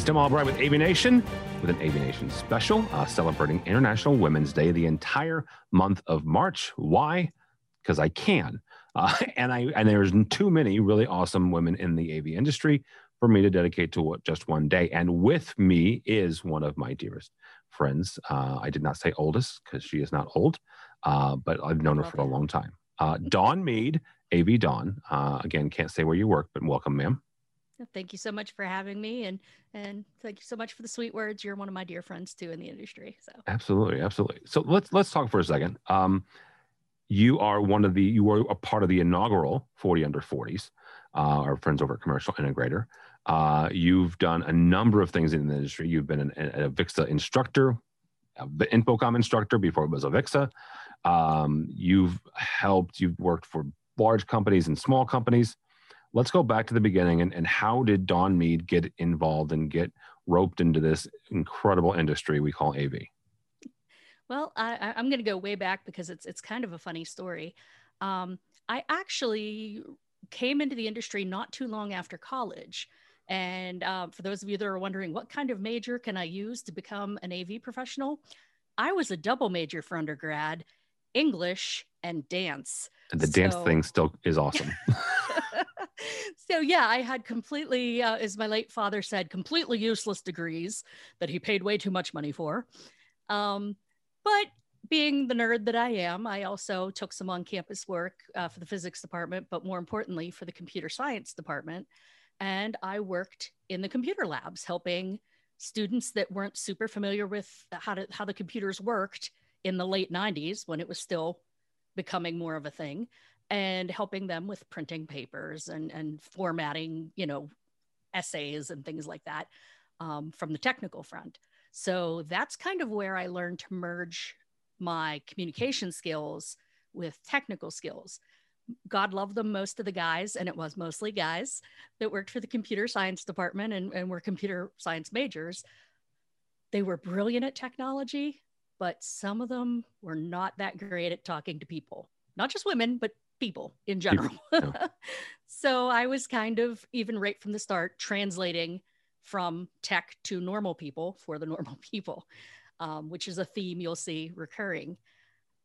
It's Tim Albright with AV Nation, with an AV Nation special uh, celebrating International Women's Day the entire month of March. Why? Because I can. Uh, and I and there's too many really awesome women in the AV industry for me to dedicate to what, just one day. And with me is one of my dearest friends. Uh, I did not say oldest because she is not old, uh, but I've known her for a long time. Uh, Dawn Meade, AV Dawn. Uh, again, can't say where you work, but welcome, ma'am. Thank you so much for having me, and and thank you so much for the sweet words. You're one of my dear friends too in the industry. So absolutely, absolutely. So let's let's talk for a second. Um, you are one of the you were a part of the inaugural 40 under 40s. Uh, our friends over at Commercial Integrator. Uh, you've done a number of things in the industry. You've been an, a AVIXA instructor, the InfoComm instructor before it was AVIXA. Um, you've helped, you've worked for large companies and small companies. Let's go back to the beginning and, and how did Dawn Meade get involved and get roped into this incredible industry we call AV? Well, I, am going to go way back because it's it's kind of a funny story. Um, I actually came into the industry not too long after college. And um, for those of you that are wondering, what kind of major can I use to become an AV professional? I was a double major for undergrad, English and dance. And the so... dance thing still is awesome. so yeah, I had completely, uh, as my late father said, completely useless degrees that he paid way too much money for. Um, but being the nerd that I am, I also took some on campus work uh, for the physics department, but more importantly, for the computer science department. And I worked in the computer labs, helping students that weren't super familiar with how, to, how the computers worked in the late 90s when it was still becoming more of a thing and helping them with printing papers and, and formatting, you know, essays and things like that um, from the technical front. So that's kind of where I learned to merge my communication skills with technical skills. God love them, most of the guys, and it was mostly guys that worked for the computer science department and, and were computer science majors. They were brilliant at technology, but some of them were not that great at talking to people, not just women, but people in general. Yeah. so I was kind of, even right from the start, translating from tech to normal people for the normal people um, which is a theme you'll see recurring.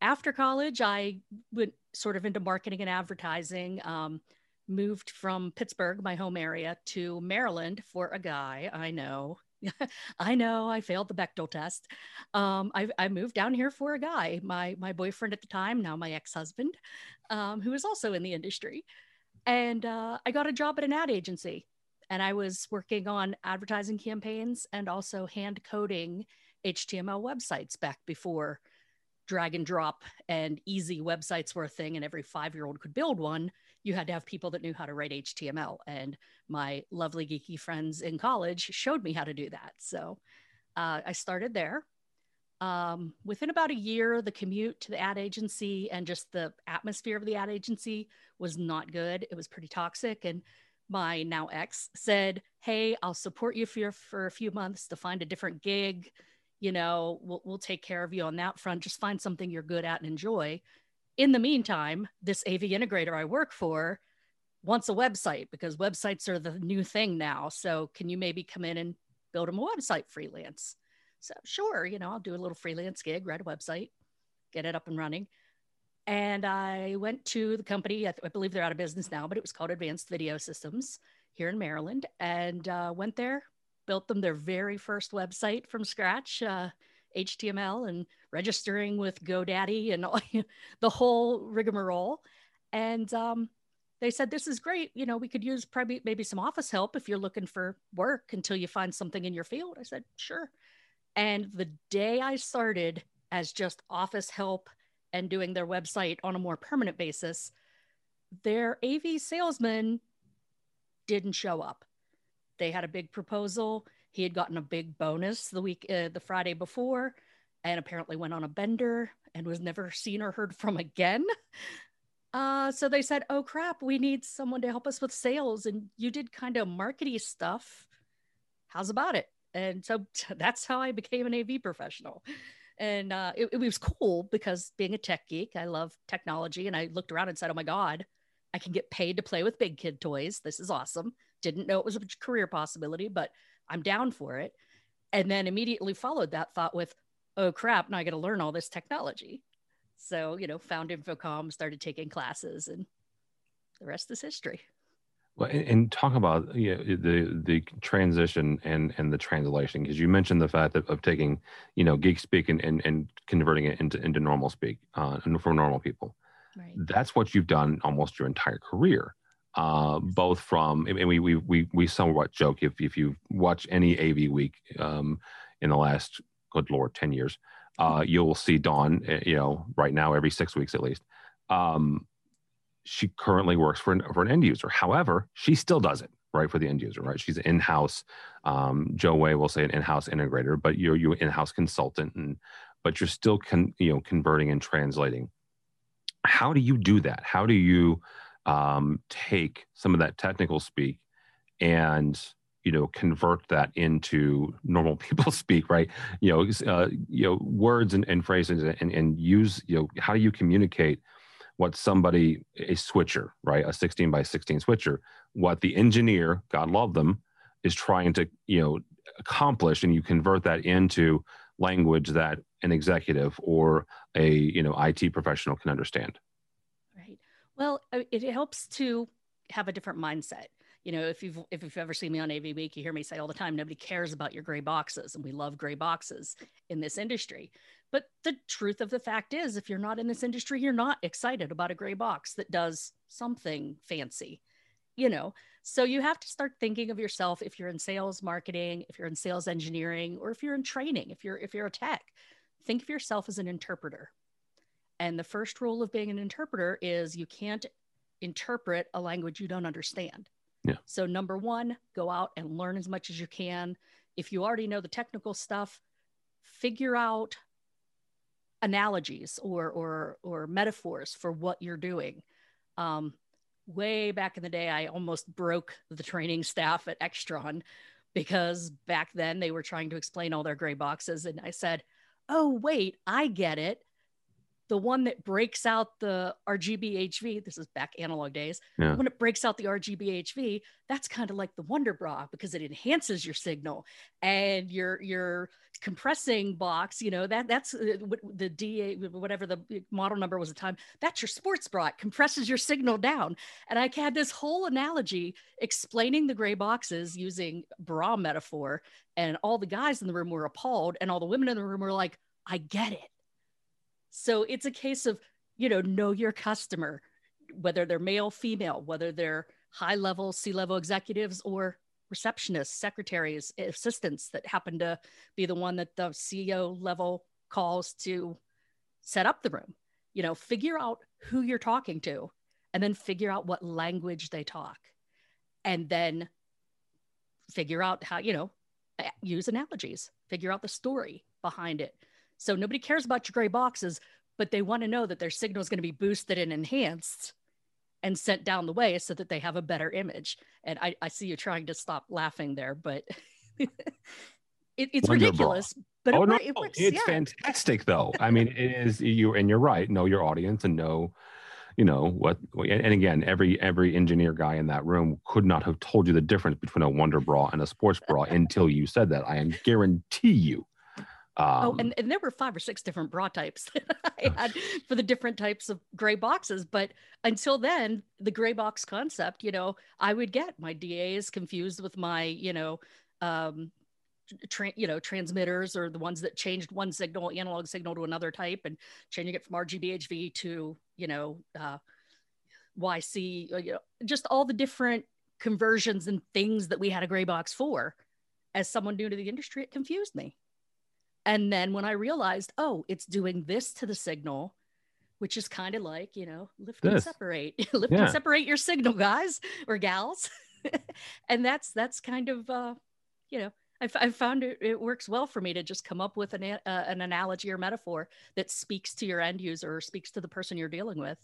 After college, I went sort of into marketing and advertising. Um, moved from Pittsburgh, my home area, to Maryland for a guy. I know, I know, I failed the Bechdel test. Um, I, I, moved down here for a guy, my my boyfriend at the time, now my ex husband, um, who is also in the industry, and uh, I got a job at an ad agency, and I was working on advertising campaigns and also hand coding HTML websites back before drag and drop and easy websites were a thing and every five year old could build one. You had to have people that knew how to write HTML. And my lovely geeky friends in college showed me how to do that. So uh, I started there. Um, within about a year, the commute to the ad agency and just the atmosphere of the ad agency was not good. It was pretty toxic. And my now ex said, Hey, I'll support you for, for a few months to find a different gig you know, we'll, we'll take care of you on that front. Just find something you're good at and enjoy. In the meantime, this AV integrator I work for wants a website because websites are the new thing now. So can you maybe come in and build him a website freelance? So sure, you know, I'll do a little freelance gig, write a website, get it up and running. And I went to the company, I, th- I believe they're out of business now, but it was called Advanced Video Systems here in Maryland and uh, went there, built them their very first website from scratch, uh, HTML and registering with GoDaddy and all, the whole rigmarole. And um, they said, This is great. You know, we could use probably maybe some office help if you're looking for work until you find something in your field. I said, Sure. And the day I started as just office help and doing their website on a more permanent basis, their AV salesman didn't show up they had a big proposal. He had gotten a big bonus the week, uh, the Friday before, and apparently went on a bender and was never seen or heard from again. Uh, so they said, "Oh crap, we need someone to help us with sales, and you did kind of markety stuff. How's about it?" And so that's how I became an AV professional. And uh, it, it was cool because being a tech geek, I love technology, and I looked around and said, "Oh my god, I can get paid to play with big kid toys. This is awesome." didn't know it was a career possibility, but I'm down for it. And then immediately followed that thought with, oh crap, now I got to learn all this technology. So, you know, found InfoComm, started taking classes, and the rest is history. Well, and, and talk about you know, the the transition and and the translation because you mentioned the fact of, of taking you know geek speak and, and, and converting it into into normal speak uh, for normal people. Right. That's what you've done almost your entire career. Uh, both from and we we we we somewhat joke if if you watch any AV week um, in the last good lord ten years, uh, you'll see Dawn eh, you know right now every six weeks at least. Um, she currently works for an, for an end user. However, she still does it right for the end user, right? She's an in-house. Um, Joe Way will say an in-house integrator, but you're you in-house consultant, and but you're still con, you know converting and translating. How do you do that? How do you um, take some of that technical speak and you know convert that into normal people speak right? You know uh, you know words and, and phrases and, and use you know how do you communicate what somebody a switcher right? A 16 by 16 switcher what the engineer god love them is trying to you know accomplish and you convert that into language that an executive or a you know IT professional can understand. Right. Well uh, it helps to have a different mindset you know if you've if you've ever seen me on AV Week, you hear me say all the time, nobody cares about your gray boxes, and we love gray boxes in this industry. But the truth of the fact is, if you're not in this industry, you're not excited about a gray box that does something fancy, you know? So you have to start thinking of yourself if you're in sales marketing, if you're in sales engineering, or if you're in training, if you're if you're a tech, think of yourself as an interpreter. And the first rule of being an interpreter is you can't interpret a language you don't understand. Yeah. So number 1, go out and learn as much as you can. If you already know the technical stuff, figure out analogies or or or metaphors for what you're doing. Um, way back in the day, I almost broke the training staff at Extron because back then they were trying to explain all their gray boxes, and I said, "Oh wait, I get it the one that breaks out the RGBHV, this is back analog days, yeah. when it breaks out the RGBHV, that's kind of like the Wonder Bra because it enhances your signal and your your compressing box, you know, that that's uh, the DA, whatever the model number was at the time, that's your sports bra. It compresses your signal down. And I had this whole analogy explaining the gray boxes using bra metaphor. And all the guys in the room were appalled, and all the women in the room were like, I get it so it's a case of, you know, know your customer, whether they're male, female, whether they're high level, C level executives or receptionists, secretaries, assistants that happen to be the one that the CEO level calls to set up the room. You know, figure out who you're talking to and then figure out what language they talk. And then figure out how, you know, use analogies, figure out the story behind it. So nobody cares about your gray boxes, but they want to know that their signal is going to be boosted and enhanced and sent down the way so that they have a better image. And I, I see you trying to stop laughing there, but it, it's Wonderful. ridiculous. But oh, it, no, it works. It's yeah. fantastic, though. I mean, it is you, and you're right. Know your audience and know, you know what. And again, every every engineer guy in that room could not have told you the difference between a Wonder Bra and a sports bra until you said that. I guarantee you um, oh, and, and there were five or six different bra types that I had for the different types of gray boxes. But until then, the gray box concept, you know, I would get my DAs confused with my, you know, um, tra- you know, transmitters or the ones that changed one signal, analog signal to another type and changing it from RGBHV to, you know, uh, YC, uh, you know, just all the different conversions and things that we had a gray box for. As someone new to the industry, it confused me. And then when I realized, oh, it's doing this to the signal, which is kind of like, you know, lift this. and separate, lift yeah. and separate your signal, guys or gals. and that's, that's kind of, uh, you know, I've, I've found it, it works well for me to just come up with an, uh, an analogy or metaphor that speaks to your end user or speaks to the person you're dealing with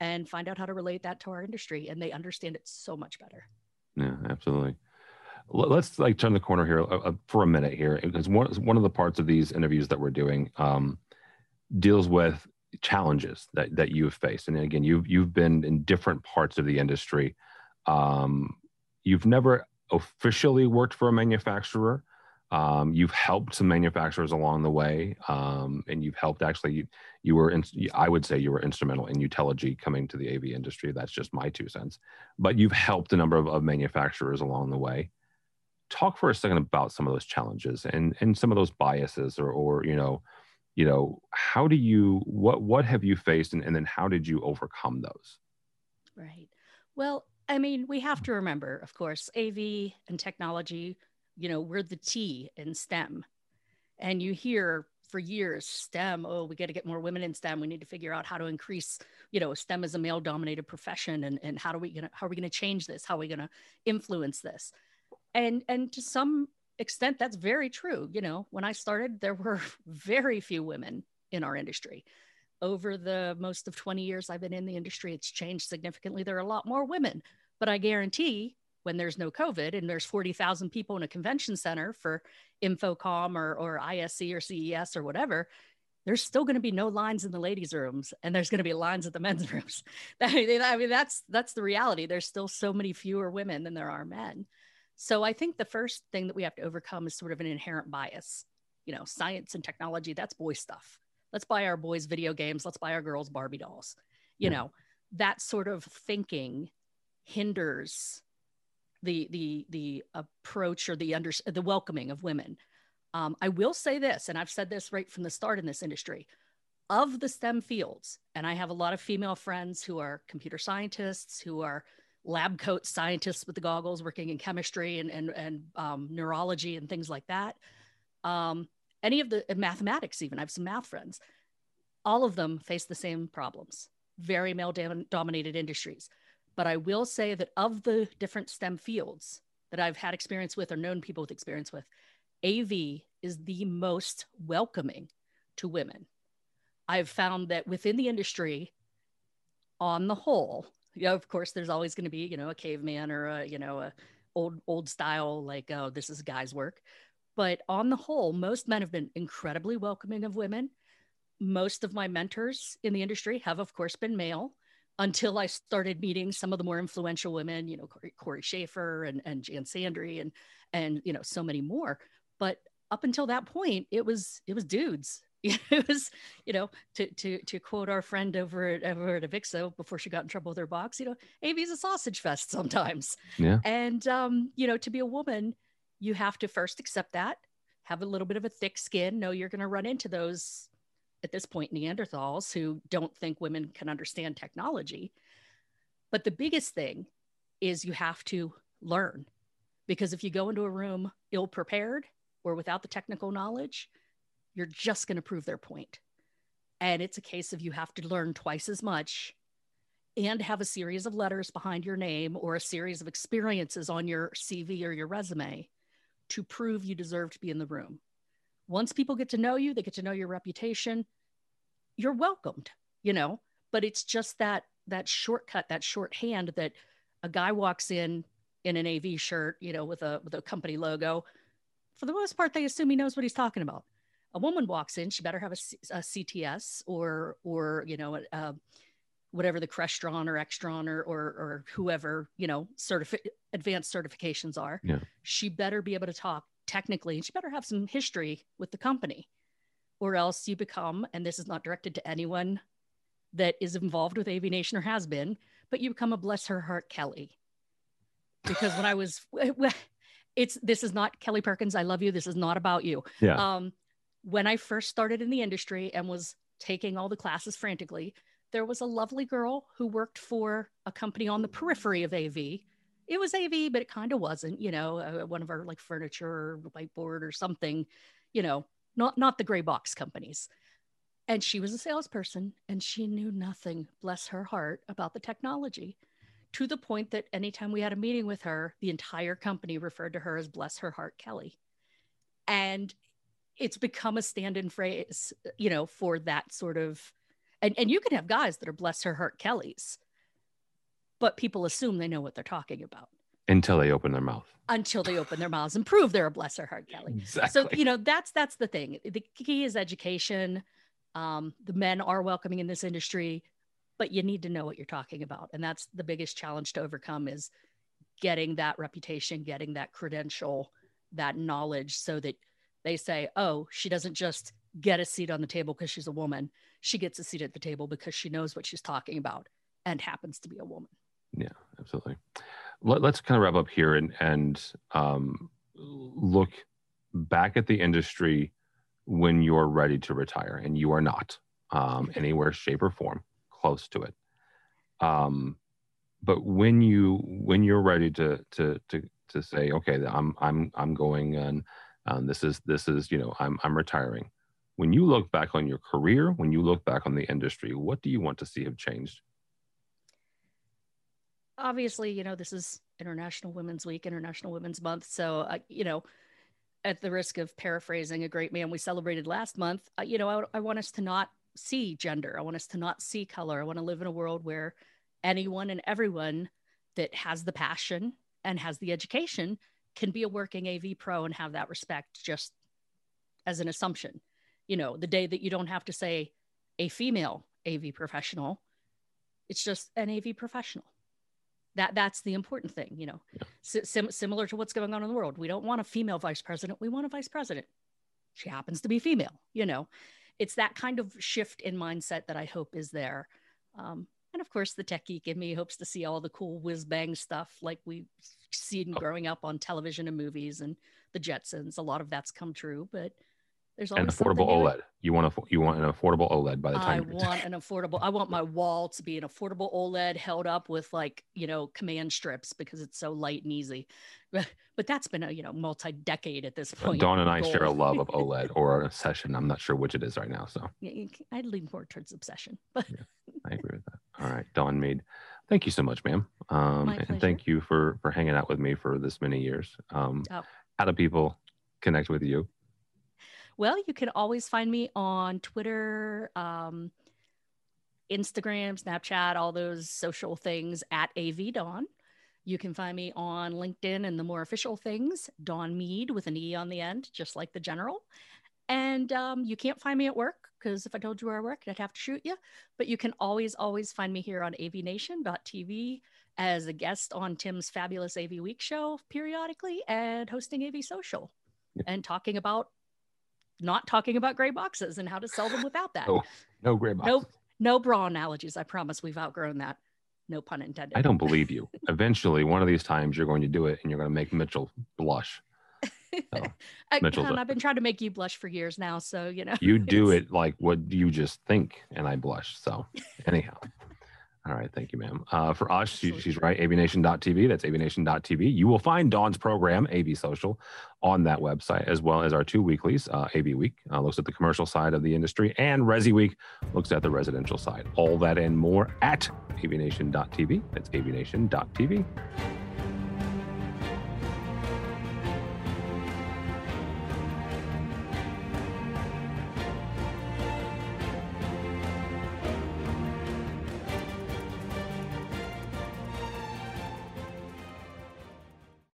and find out how to relate that to our industry. And they understand it so much better. Yeah, absolutely let's like turn the corner here uh, uh, for a minute here because one, one of the parts of these interviews that we're doing um, deals with challenges that, that you've faced and again you've you've been in different parts of the industry um, you've never officially worked for a manufacturer. Um, you've helped some manufacturers along the way, um, and you've helped actually. You, you were, in, I would say, you were instrumental in Utelogy coming to the AV industry. That's just my two cents. But you've helped a number of, of manufacturers along the way. Talk for a second about some of those challenges and and some of those biases, or or you know, you know, how do you what what have you faced, and, and then how did you overcome those? Right. Well, I mean, we have to remember, of course, AV and technology, you know, we're the T in STEM. And you hear for years STEM, oh, we got to get more women in STEM. We need to figure out how to increase, you know, STEM is a male dominated profession and, and how do we gonna how are we gonna change this? How are we gonna influence this? And and to some extent that's very true. You know, when I started, there were very few women in our industry over the most of 20 years I've been in the industry, it's changed significantly. There are a lot more women, but I guarantee when there's no COVID and there's 40,000 people in a convention center for InfoComm or, or ISE or CES or whatever, there's still going to be no lines in the ladies' rooms and there's going to be lines at the men's rooms. I mean, that's, that's the reality. There's still so many fewer women than there are men. So I think the first thing that we have to overcome is sort of an inherent bias. You know, science and technology, that's boy stuff. Let's buy our boys video games. Let's buy our girls barbie dolls. You yeah. know that sort of thinking hinders the the the approach or the under the welcoming of women. Um, i will say this and i've said this right from the start in this industry. Of the stem fields and i have a lot of female friends who are computer scientists who are lab coat scientists with the goggles working in chemistry and and, and um, neurology and things like that. Um, any of the mathematics even i have some math friends. All of them face the same problems very male dominated industries. But i will say that of the different stem fields that i've had experience with or known people with experience with av is the most welcoming to women. I've found that within the industry on the whole you know, of course there's always going to be you know a caveman or a you know a old old style like oh this is guys work but on the whole, most men have been incredibly welcoming of women. Most of my mentors in the industry have, of course, been male until I started meeting some of the more influential women, you know, Corey, Corey Schaefer and, and Jan Sandri and, and, you know, so many more. But up until that point, it was, it was dudes. it was, you know, to, to, to quote our friend over at, over at AVIXA before she got in trouble with her box, you know, AV's a sausage fest sometimes. Yeah. And, um, you know, to be a woman, you have to first accept that, have a little bit of a thick skin, know you're going to run into those at this point Neanderthals who don't think women can understand technology. But the biggest thing is you have to learn because if you go into a room ill prepared or without the technical knowledge, you're just going to prove their point. And it's a case of you have to learn twice as much and have a series of letters behind your name or a series of experiences on your CV or your resume to prove you deserve to be in the room. Once people get to know you, they get to know your reputation, you're welcomed, you know, but it's just that that shortcut, that shorthand that a guy walks in in an AV shirt, you know, with a with a company logo. For the most part, they assume he knows what he's talking about. A woman walks in, she better have a, a CTS or or you know, a, whatever the Crestron or Extron or, or, or whoever, you know, certifi- advanced certifications are, yeah. she better be able to talk technically and she better have some history with the company or else you become, and this is not directed to anyone that is involved with AV Nation or has been, but you become a bless her heart Kelly. Because when I was, it's, this is not Kelly Perkins. I love you. This is not about you. Yeah. Um, when I first started in the industry and was taking all the classes frantically, there was a lovely girl who worked for a company on the periphery of AV. It was AV, but it kind of wasn't, you know, uh, one of our like furniture or whiteboard or something, you know, not not the gray box companies. And she was a salesperson and she knew nothing, bless her heart, about the technology to the point that anytime we had a meeting with her, the entire company referred to her as bless her heart Kelly. And it's become a stand in phrase, you know, for that sort of and, and you can have guys that are bless her heart Kellys, but people assume they know what they're talking about until they open their mouth. Until they open their mouths and prove they're a bless her heart Kelly. Exactly. So you know that's that's the thing. The key is education. Um, the men are welcoming in this industry, but you need to know what you're talking about, and that's the biggest challenge to overcome. Is getting that reputation, getting that credential, that knowledge so that they say, oh, she doesn't just get a seat on the table because she's a woman. She gets a seat at the table because she knows what she's talking about and happens to be a woman. Yeah, absolutely. Let, us kind of wrap up here and, and um, look back at the industry when you're ready to retire and you are not um, anywhere, shape, or form close to it. Um, but when you when you're ready to to to to say, okay, I'm I'm I'm going and um, this is this is you know I'm I'm retiring. When you look back on your career, when you look back on the industry, what do you want to see have changed? Obviously, you know this is International Women's Week, International Women's Month, so uh, you know at the risk of paraphrasing a great man we celebrated last month, uh, you know, I, I, want us to not see gender. I want us to not see color. I want to live in a world where anyone and everyone that has the passion and has the education can be a working AV pro and have that respect just as an assumption. You know, the day that you don't have to say a female AV professional, it's just an AV professional. That that's the important thing you know. Yeah. Sim- similar to what's going on in the world. We don't want a female vice president. We want a vice president. She happens to be female you know. It's that kind of shift in mindset that i hope is there. Um, and of course the tech geek in me hopes to see all the cool whiz bang stuff like we've seen oh. growing up on television and movies and the jetsons a lot of that's come true but there's an affordable OLED. You want a you want an affordable OLED by the time. I want an affordable. I want my wall to be an affordable OLED held up with like you know command strips because it's so light and easy. But that's been a you know multi decade at this uh, point. Dawn and I goal. share a love of OLED or an obsession. I'm not sure which it is right now. So I'd lean more towards obsession. But yeah, I agree with that. All right, Dawn Meade, thank you so much, ma'am. Um, and thank you for for hanging out with me for this many years. Um, oh. How do people connect with you? Well, you can always find me on Twitter, um, Instagram, Snapchat, all those social things at AV Dawn. You can find me on LinkedIn and the more official things, Dawn Meade with an E on the end, just like the general. And um, you can't find me at work because if I told you where I work, I'd have to shoot you. But you can always, always find me here on avnation.tv as a guest on Tim's fabulous AV Week show periodically and hosting AV Social and talking about not talking about gray boxes and how to sell them without that. No, no gray boxes. No, no bra analogies. I promise we've outgrown that. No pun intended. I don't believe you. Eventually, one of these times, you're going to do it, and you're going to make Mitchell blush. So, Mitchell, I've been trying to make you blush for years now, so you know. You do it like what you just think, and I blush. So, anyhow. All right. Thank you, ma'am. Uh, for us, she, she's right. avnation.tv. That's avnation.tv. You will find Dawn's program, AV Social, on that website, as well as our two weeklies. Uh, AV Week uh, looks at the commercial side of the industry, and Resi Week looks at the residential side. All that and more at avnation.tv. That's avnation.tv.